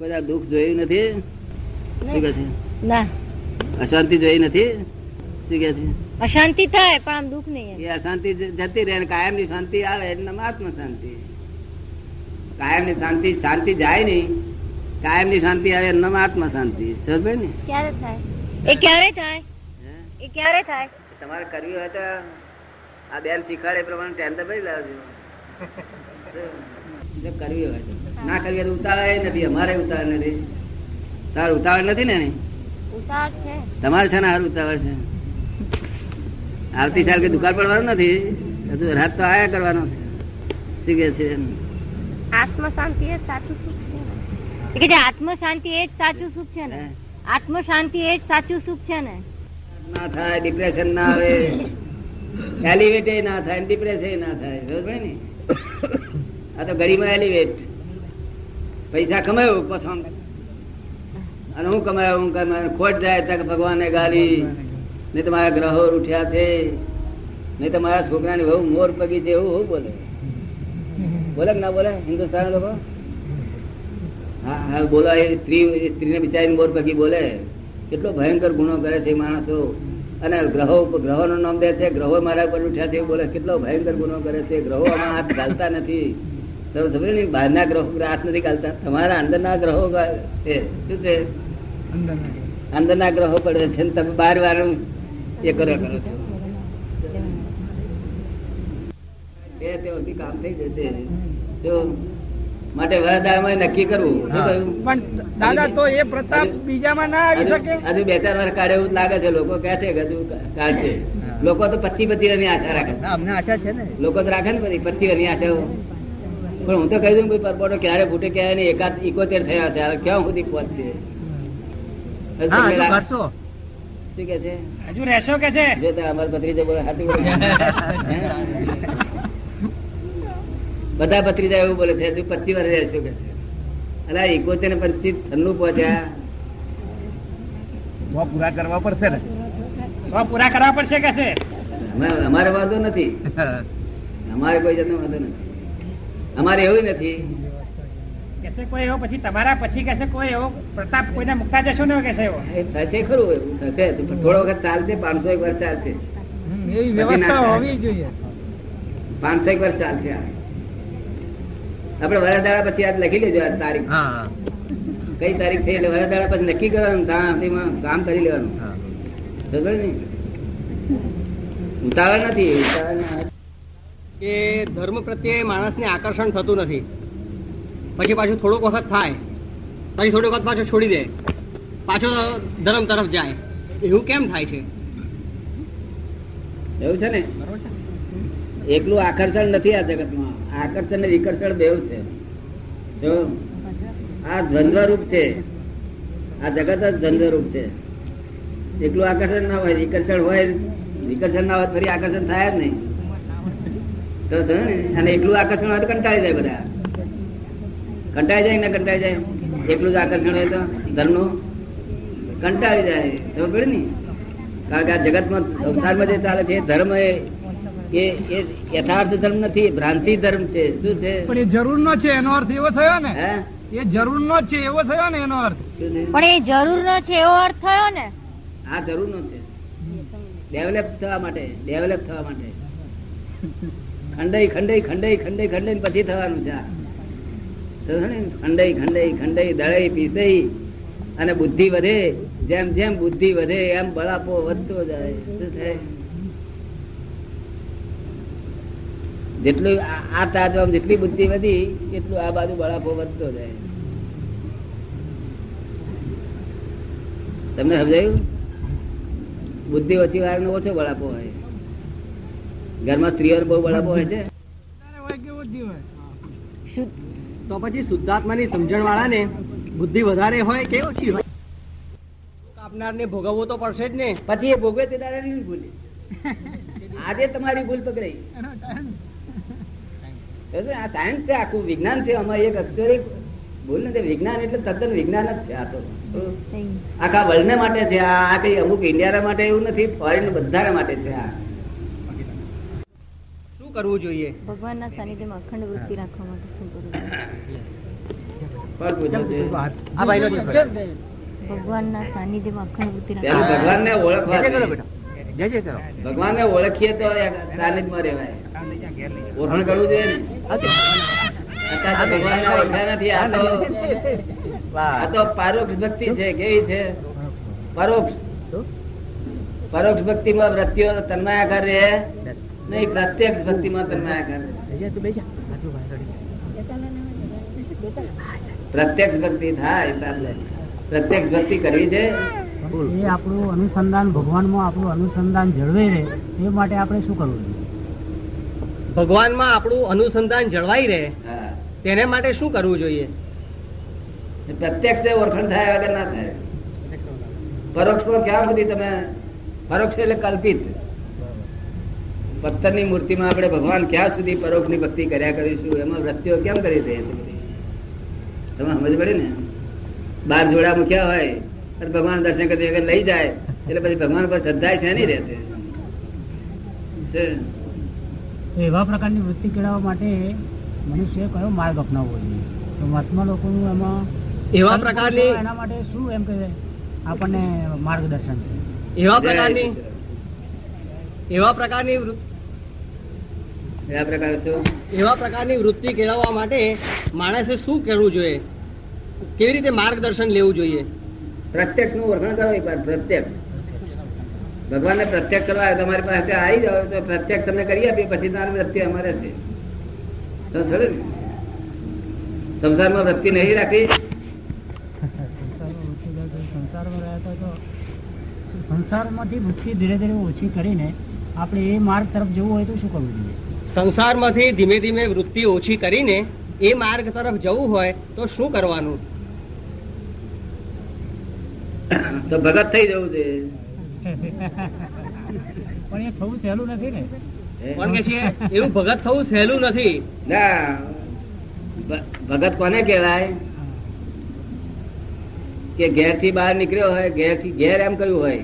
બધા દુઃખ જોયું નથી? શું કે છે? ના. અશાંતિ જોઈ નથી? શું કે છે? અશાંતિ થાય પણ આમ દુઃખ નહીં એ અશાંતિ જતી રહે કાયમ કાયમની શાંતિ આવે એટલે આત્મ શાંતિ. કાયમની શાંતિ શાંતિ જાય નહીં. કાયમની શાંતિ આવે એમ આત્મ શાંતિ. સમજ ને? ક્યારે થાય? એ ક્યારે થાય? એ ક્યારે થાય? તમારે કર્યું હોય તો આ બેન શીખવાડે એ પ્રમાણે ટેન્ડર ભરી લાવજો કરવી હોય ના કરવી તો ઉતાવળ નથી અમારે ઉતાવળ નથી. તાર ઉતાવળ નથી ને? તમારે છે ને હાર ઉતાવળ છે. આવતી સાલ કે દુકાન પડવાનું નથી. હજુ રાત તો આયા કરવાનો છે. શું કે છે આત્મ શાંતિ એ સાચું સુખ છે કે જે આત્મ શાંતિ એ જ સાચું સુખ છે ને? આત્મ શાંતિ એ જ સાચું સુખ છે ને. ના થાય ડિપ્રેશન ના આવે. એલિવેટ ના થાય ડિપ્રેશન ના થાય. સમજ ને? આ તો ગરીમાં એલિવેટ પૈસા કમાયો પસંદ. અને હું કમાયો? હું કમાયો? ખોટ જાય તક ભગવાને ગાલી. નહીં તમારા મારા ગ્રહો ઉઠ્યા છે. નહીં તમારા છોકરાની બહુ મોર પગી છે એવું હું બોલે? બોલે ના બોલે હિન્દુસ્તાન લોકો? હા હા, બોલો. એ સ્ત્રી સ્ત્રીને બિચારીને મોર પગી બોલે. કેટલો ભયંકર ગુનો કરે છે માણસો. અને ગ્રહો ગ્રહોનું નામ દે છે. ગ્રહો મારા ઉપર ઉઠ્યા છે. બોલે કેટલો ભયંકર ગુનો કરે છે. ગ્રહો આમાં હાથ ગાલતા નથી. તમે સમજો ને, બહારના ગ્રહો હાથ નથી ઘાલતા તમારા અંદરના ગ્રહો છે. શું છે? અંદરના ગ્રહો પડે છે ને તમે બાર વાર એ કર્યા કરો છો. તે કામ થઈ જશે. જો માટે વરદાનમાં નક્કી કરવું. શું કહ્યું? પણ દાદા તો એ પ્રતાપ બીજામાં ના આવી શકે? હજુ બે ચાર વાર કાઢે એવું લાગે છે. લોકો કહે છે હજુ કાઢશે. લોકો તો પચી પચી ની આશા રાખે અમને આશા છે ને. લોકો તો રાખે ને બધી પચી ની આશા. પણ હું તો કહી દઉં ભાઈ પરપોટો ક્યારે ફૂટે ક્યારે નહીં. એકાદ ઇકોતેર થયા છે. હવે ક્યાં સુધી પહોંચશે શું કે છે? હજુ રહેશો કે છે? જો તે પત્રી બોલે હાથી? બધા ભત્રીજા એવું બોલે છે હજુ પચીસ વર્ષ રહેશું કે છે? અલા ઇકોતેર ને પચીસ છન્નું પહોંચ્યા. પૂરા કરવા પડશે ને? પૂરા કરવા પડશે કે છે? અમારે વાંધો નથી. અમારે કોઈ જાતનો વાંધો નથી. અમારે એવું નથી. કોઈ એવો પછી તમારા પછી કે કોઈ એવો પ્રતાપ કોઈને મુકતા જશો ને કે એવો? થશે ખરું એવું થશે. થોડો વખત ચાલશે પાંચસો એક વર્ષ ચાલશે. એવી વ્યવસ્થા હોવી જોઈએ. પાંચસો એક વર્ષ ચાલશે આ. આપણે વરસદાડા પછી આજ લખી લેજો આ તારીખ. હા કઈ તારીખ થઈ એટલે વરસદાડા પછી નક્કી કરવાનું ત્યાં કામ કરી લેવાનું. ખબર ને ઉતાવળ નથી ઉતાવળ કે ધર્મ પ્રત્યે માણસને આકર્ષણ થતું નથી. પછી પાછું થોડુંક વખત થાય. પછી થોડીક વખત પાછો છોડી દે. પાછો ધર્મ તરફ જાય. એવું કેમ થાય છે? એવું છે ને? એકલું આકર્ષણ નથી આ જગતમાં. આકર્ષણ ને વિકર્ષણ બેવ છે. જો આ દ્વંદ્વ રૂપ છે. આ જગત જ દ્વંદ્વ રૂપ છે. એકલું આકર્ષણ ના હોય, વિકર્ષણ હોય, વિકર્ષણ ના હોય, ફરી આકર્ષણ થાય જ નહીં. તો છે અને એકલું આકર્ષણ હોય તો કંટાળી જાય બધા. કંટાળી જાય ને કંટાળી જાય? એકલું જ આકર્ષણ હોય તો ધર્મનું કંટાળી જાય. ખબર પડે ને? કારણ કે આ જગતમાં સંસારમાં જે ચાલે છે ધર્મ એ એ એ યથાર્થ ધર્મ નથી ભ્રાંતિ ધર્મ છે. શું છે? પણ એ જરૂર નો છે એનો અર્થ એવો થયો ને? એ જરૂર નો છે એવો થયો ને એનો અર્થ? પણ એ જરૂર નો છે એવો અર્થ થયો ને? આ જરૂર નો છે. ડેવલપ થવા માટે ડેવલપ થવા માટે. ખંડાઈ ખંડાઈ ખંડાઈ ખંડાઈ ખંડાઈ પછી થવાનું છે ખંડઈ ખંડઈ ખંડઈ ને ખંડાઈ ખંડાઈ ખંડાઈ દળાઈ પીસાઈ અને બુદ્ધિ વધે. જેમ જેમ બુદ્ધિ વધે એમ બળાપો વધતો જાય. શું થાય? જેટલું આ- આ તાજો જેટલી બુદ્ધિ વધી એટલું આ બાજુ બળાપો વધતો જાય. તમને સમજાયું? બુદ્ધિ ઓછી વાળાનો ઓછો બળાપો હોય. ઘરમાં સ્ત્રીઓ બહુ બળાપો હોય છે? તો પછી શુદ્ધાત્માની સમજણ વાળાને બુદ્ધિ વધારે હોય કે ઓછી હોય? આપનારને ભોગવવો તો પડશે જ ને. પછી એ ભોગવે તે દાડે નહીં ભૂલી. આજે તમારી ભૂલ પકડાઈ? આ સાયન્સ છે આખું વિજ્ઞાન છે આમાં એક અક્ષર એક ભૂલ નથી. વિજ્ઞાન એટલે તદ્દન વિજ્ઞાન જ છે આ તો. આખા વર્લ્ડ માટે છે આ આ કઈ અમુક ઇન્ડિયા માટે એવું નથી ફોરેન બધા માટે છે આ. શું કરવું જોઈએ? ભગવાનના સાનિધ્યમાં અખંડ વૃત્તિ રાખવા માટે શું કરવું. ભગવાનના સાનિધ્યમાં અખંડ ભગવાનને ઓળખવા જોઈએ. કરો ભગવાનને ઓળખીએ તો સાનિધ્યમાં રહેવાય. ઓળખ કરવું જોઈએ પરોક્ષ ભક્તિ છે કેવી છે? પરોક્ષ. પરોક્ષ ભક્તિમાં વૃત્તિઓ તન્માયાકાર રહે નહીં પ્રત્યક્ષ ભક્તિમાં તન્માયા કરે. પ્રત્યક્ષ ભક્તિ થાય. પ્રત્યક્ષ ભક્તિ કરવી છે. એ આપણું અનુસંધાન ભગવાનમાં આપણું અનુસંધાન જળવાઈ રહે. એ માટે આપણે શું કરવું જોઈએ? ભગવાનમાં આપણું અનુસંધાન જળવાઈ રહે. તેને માટે શું કરવું જોઈએ? પ્રત્યક્ષ ઓળખણ થાય વગર ના થાય. પરોક્ષમાં ક્યાં સુધી તમે પરોક્ષ એટલે કલ્પિત. પથ્થરની મૂર્તિમાં આપણે ભગવાન ક્યાં સુધી પરોક્ષની ભક્તિ કર્યા કરીશું એમાં વૃત્તિઓ કેમ કરી દે તમે સમજ પડે ને? બાર જોડા મૂક્યા હોય અને ભગવાન દર્શન કરી વગર લઈ જાય એટલે પછી ભગવાન પર શ્રદ્ધા છે નહીં રહેતી? છે. તો એવા પ્રકારની વૃત્તિ કેળવવા માટે મનુષ્યએ કયો માર્ગ અપનાવવો જોઈએ? તો મહાત્મા લોકોનું એમાં એવા પ્રકારની એના માટે શું એમ કે આપણને માર્ગદર્શન છે. એવા પ્રકારની એવા પ્રકારની એવા પ્રકાર એવા પ્રકારની વૃત્તિ કેળવવા માટે માણસે શું કરવું જોઈએ? કેવી રીતે માર્ગદર્શન લેવું જોઈએ? પ્રત્યક્ષનું ઓળખાણ કરો એકવાર પ્રત્યક્ષ. ભગવાનને પ્રત્યક્ષ કરવા આવે, તમારી પાસે આવી જાવ તો પ્રત્યક્ષ તમને કરી આપીએ પછી તમારી વૃત્તિ અમારે છે. સમજ ને? સંસારમાં વૃત્તિ નહીં રાખી સંસારમાં વૃત્તિ જાય તો સંસારમાં રહ્યા તો સંસારમાંથી વૃત્તિ ધીરે ધીરે ઓછી કરીને આપણે એ માર્ગ તરફ જવું હોય તો શું કરવું જોઈએ? સંસારમાંથી ધીમે ધીમે વૃત્તિ ઓછી કરીને એ માર્ગ તરફ જવું હોય તો શું કરવાનું? તો ભગત થઈ જવું જોઈએ. પણ એ થવું સહેલું નથી ને. કોણ કે છે? એવું ભગત થવું સહેલું નથી. ના. ભગત કોને કહેવાય? કે ઘેરથી બહાર નીકળ્યો હોય ઘેરથી ઘેર એમ કહ્યું હોય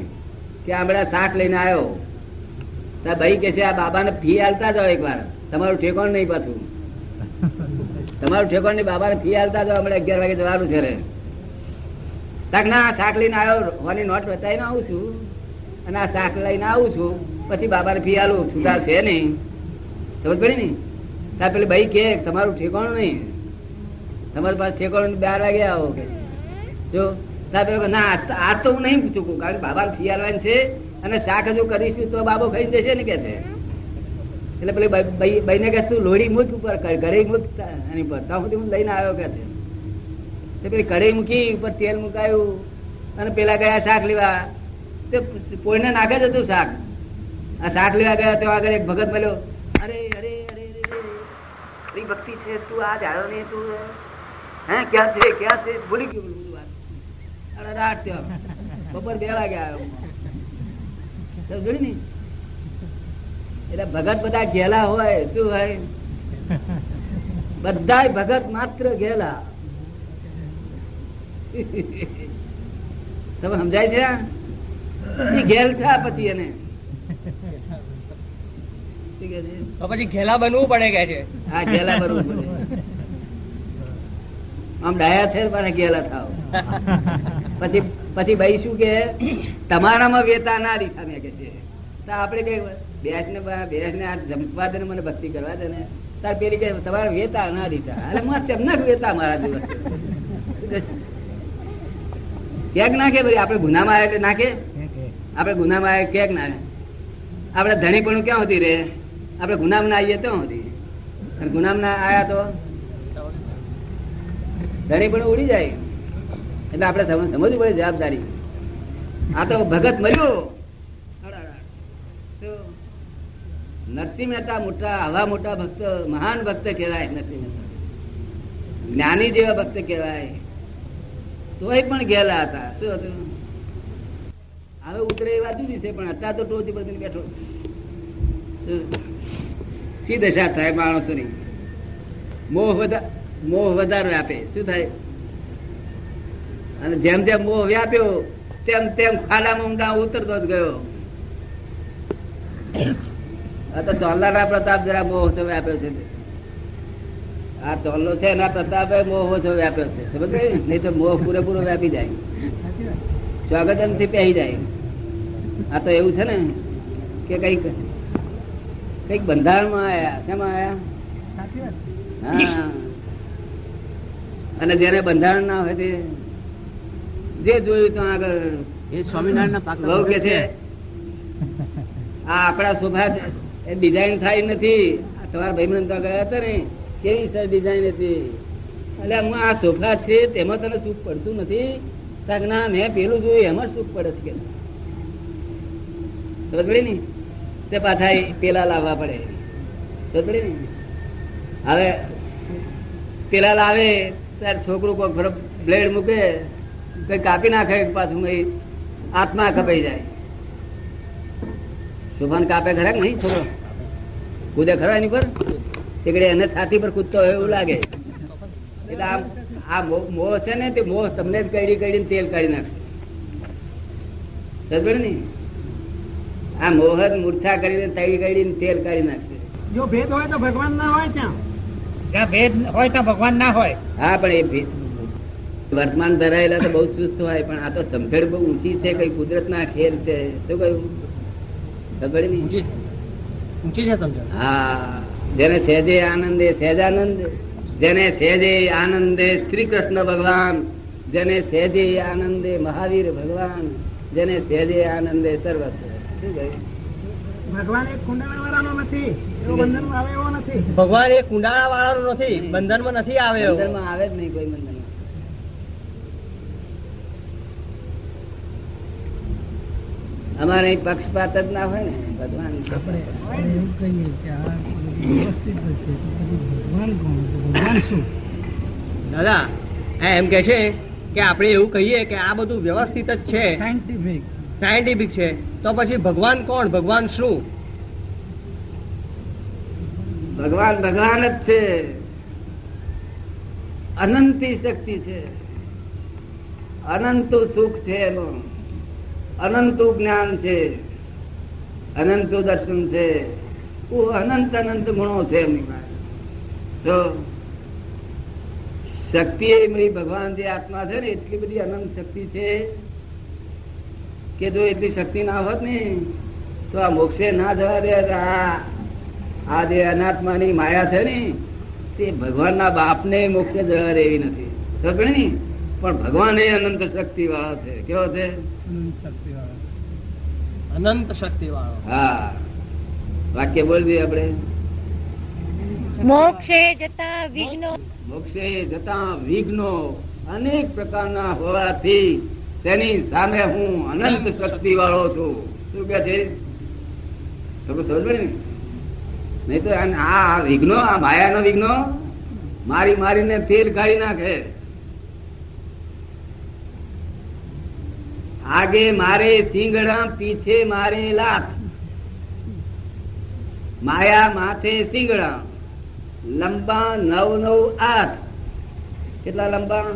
કે આમળા શાક લઈને આવ્યો. તા ભાઈ કે છે આ બાબાને ફી હાલતા જાઓ એકવાર. તમારું ઠેકોણ નહીં પાછું. તમારું ઠેકોણ નહીં બાબાને ફી હાલતા જાઓ. હમણાં અગિયાર વાગે જવાનું છે રે. તાક ના શાક લઈને આવ્યો હોની નોટ બતાવીને આવું છું. અને આ શાક લઈને આવું છું. પછી બાબાને ફી હાલું છૂટા છે નહીં. સમજ પડી ને? તાર પેલી ભાઈ કે તમારું ઠેકાણું નહીં. તમારી પાસે ઠેકાણું બાર વાગે આવો. કે જો? તા પેલો ના આજ તો- હું નહીં ચૂકું કારણ કે બાબાને ફી હાલવાની છે અને શાક હજુ કરીશું તો બાબો ખાઈ દેશે ને કે છે. એટલે પેલી બાઈ- બાઈ બાઈને કે તું લોહી મૂક ઉપર, ઘરે મૂક એની પર ત્યાં સુધી હું લઈને આવ્યો કે છે. પેલી કઢાઈ મૂકી, ઉપર તેલ મુકાયું અને પેલા ગયા શાક લેવા. તે પોઈને નાખે જ હતું શાક? આ શાક લેવા ગયા તો આગળ એક ભગત મળ્યો, અરે અરે અરે અરે ભક્તિ છે, તું આજ આવ્યો નહીં તું, હે? ક્યાં છે ક્યાં છે? ભૂલી ગયું બધું વાત. અરે રાત ત્યાં બપોર બે વાગે આવ્યો તો જોયું ને? એટલે ભગત બધા ઘેલા હોય, શું હોય? બધાય ભગત માત્ર ઘેલા તમે સમજાય છે? એ ઘેલ થયા પછી એને. પછી ઘેલા બનવું પડે કે છે? હા ઘેલા બનવું પડે. આમ ડાયા છે પાછા ઘેલા થાવ. પછી પછી ભાઈ શું કે તમારામાં વેતા ના દીઠા મેં કે છે. તો આપણે કે બેસ ને બેસ ને આ જમવા દે ને મને ભક્તિ કરવા દે ને. તાર પેલી કે તમારે વેતા ના દીઠા એટલે માં ચમનક વેતા મારા દિવસ. ક્યાંક નાખે ભાઈ આપણે ગુનામાં આવે એટલે નાખે? આપણે ગુનામાં આવે ક્યાંક ના આપણે ધણી પણ ક્યાં સુધી રે આપણે ગુનામ ના આવીએ ત્યાં સુધી. અને ગુનામ ના આયા તો ધણી પણ ઉડી જાય. એટલે આપણે સમ- સમજવું પડે જવાબદારી. આ તો ભગત મળ્યો નરસિંહ મહેતા મોટા, આવા મોટા ભક્ત, મહાન ભક્ત કહેવાય નરસિંહ મહેતા. જ્ઞાની જેવા ભક્ત કહેવાય. તોય પણ ગયેલા હતા. શું હતું? હવે ઉતરે એ વાત જુદી છે, પણ અત્યારે તો ટોચી બધી બેઠો છે. શું? દશા થાય માણસોની? મોહ વધારે મોહ વધારે વ્યાપે શું થાય? અને જેમ જેમ મોહ વ્યાપ્યો, તેમ તેમ ખાડામાં ઊંડા ઉતરતો જ ગયો. આ તો ચોલ્લાના પ્રતાપ જરા મોહ છે વ્યાપ્યો છે. આ ચોલ્લો છે એના પ્રતાપે મોહ ઓછો વ્યાપ્યો છે. સમજ નહીં તો મોહ પૂરેપૂરો વ્યાપી જાય. સ્વાગતમથી પહેરી જાય. આ તો એવું છે ને કે કંઈક કંઈક બંધારણમાં આયા. શેમાં આયા? હા. અને જેને બંધારણ ના હોય તે જે જોયું તો આગળ એ સ્વામિનારાયણ બહુ કે છે. આ આપણા સોફા છે, એ ડિઝાઇન સારી નથી. આ તમારા ભાઈ તો ગયા હતા ને કેવી સર ડિઝાઇન હતી. એટલે હું આ સોફા છે તેમાં તને સુખ પડતું નથી. ના, મેં પેલું જોયું, એમાં સુખ પડે છે કે સમજ ને? તે પાછા પેલા લાવવા પડે. સમજ ને? હવે પેલા લાવે ત્યારે છોકરું કોઈ બ્લેડ મૂકે, કઈ કાપી નાખે, પાછું કઈ આત્મા કપાઈ જાય. શુભાન કાપે ખરા નહીં, છોકરો? કૂદે ખરા એની પર? એકડે એને છાતી પર કૂદતો હોય એવું લાગે. એટલે આ આ મોહ- છે ને તે મોહ તમને જ કઈડી કઈડીને તેલ કાઢી નાખે. સદગર ને આ મોહ જ મૂર્છા કરીને તળી કાઢીને તેલ કાઢી નાખશે. જો ભેદ હોય તો ભગવાન ના હોય ત્યાં. જ્યાં ભેદ હોય તો ભગવાન ના હોય. હા પણ એ ભેદ વર્તમાન ધરાયેલા તો બહુ ચુસ્ત હોય પણ આ તો સંભેળ બહુ ઊંચી છે કઈ કુદરત ના ખેલ છે. શું કહ્યું? ખબર ઊંચી છે સમજણ. હા જેને સહેજે આનંદે સહેજાનંદ. જેને સહેજે આનંદે શ્રી કૃષ્ણ ભગવાન જેને સહેજે આનંદે મહાવીર ભગવાન જેને સહેજે આનંદે સર્વસ્વ. શું ભગવાન એક કુંડાળા વાળાનો નથી આવે નથી. ભગવાન એ કુંડાળા વાળાનો નથી બંધનમાં નથી આવે એવો. બંધનમાં આવે જ નહીં કોઈ બંધનમાં અમારે અહીં પક્ષપાત જ ના હોય ને ભગવાન એવું કહીએ કે આ વ્યવસ્થિત છે ભગવાન કોણ ભગવાન શું? દાદા હા એમ કે છે કે આપણે એવું કહીએ કે આ બધું વ્યવસ્થિત જ છે. સાયન્ટિફિક સાયન્ટિફિક છે. તો પછી ભગવાન કોણ? ભગવાન શું? ભગવાન ભગવાન જ છે. અનંતી શક્તિ છે. અનંત સુખ છે એનું. અનંતું જ્ઞાન છે. અનંતું દર્શન છે. અનંત અનંત ગુણો છે એમની પાસે. તો શક્તિ એ મળી ભગવાન જે આત્મા છે ને, એટલી બધી અનંત શક્તિ છે કે જો એટલી શક્તિ ના હોત ને, તો આ મોક્ષે ના જવા દે. આ જે અનાત્માની માયા છે ને, તે ભગવાનના બાપને મોક્ષે જવા દેવી નથી. ખબર ને પણ ભગવાન એ અનંત શક્તિ વાળો છે. કેવો છે? અનંત શક્તિ વાળા અનંત શક્તિ વાળો હા. વાક્ય બોલ દઈએ આપણે? મોક્ષે જતા વિઘ્નો. મોક્ષે જતા વિઘ્નો અનેક પ્રકારના હોવાથી તેની સામે હું અનંત શક્તિ વાળો છું. શું કે છે? તમે સમજ ને? નહીં તો આ- આ વિઘ્નો આ માયાનો વિઘ્નો મારી મારીને તેલ કાઢી નાખે. આગે મારે સિંગડા પીછે મારે લાત. માયા માથે સિંગડા, લંબા નવ નવ આઠ કેટલા લંબા?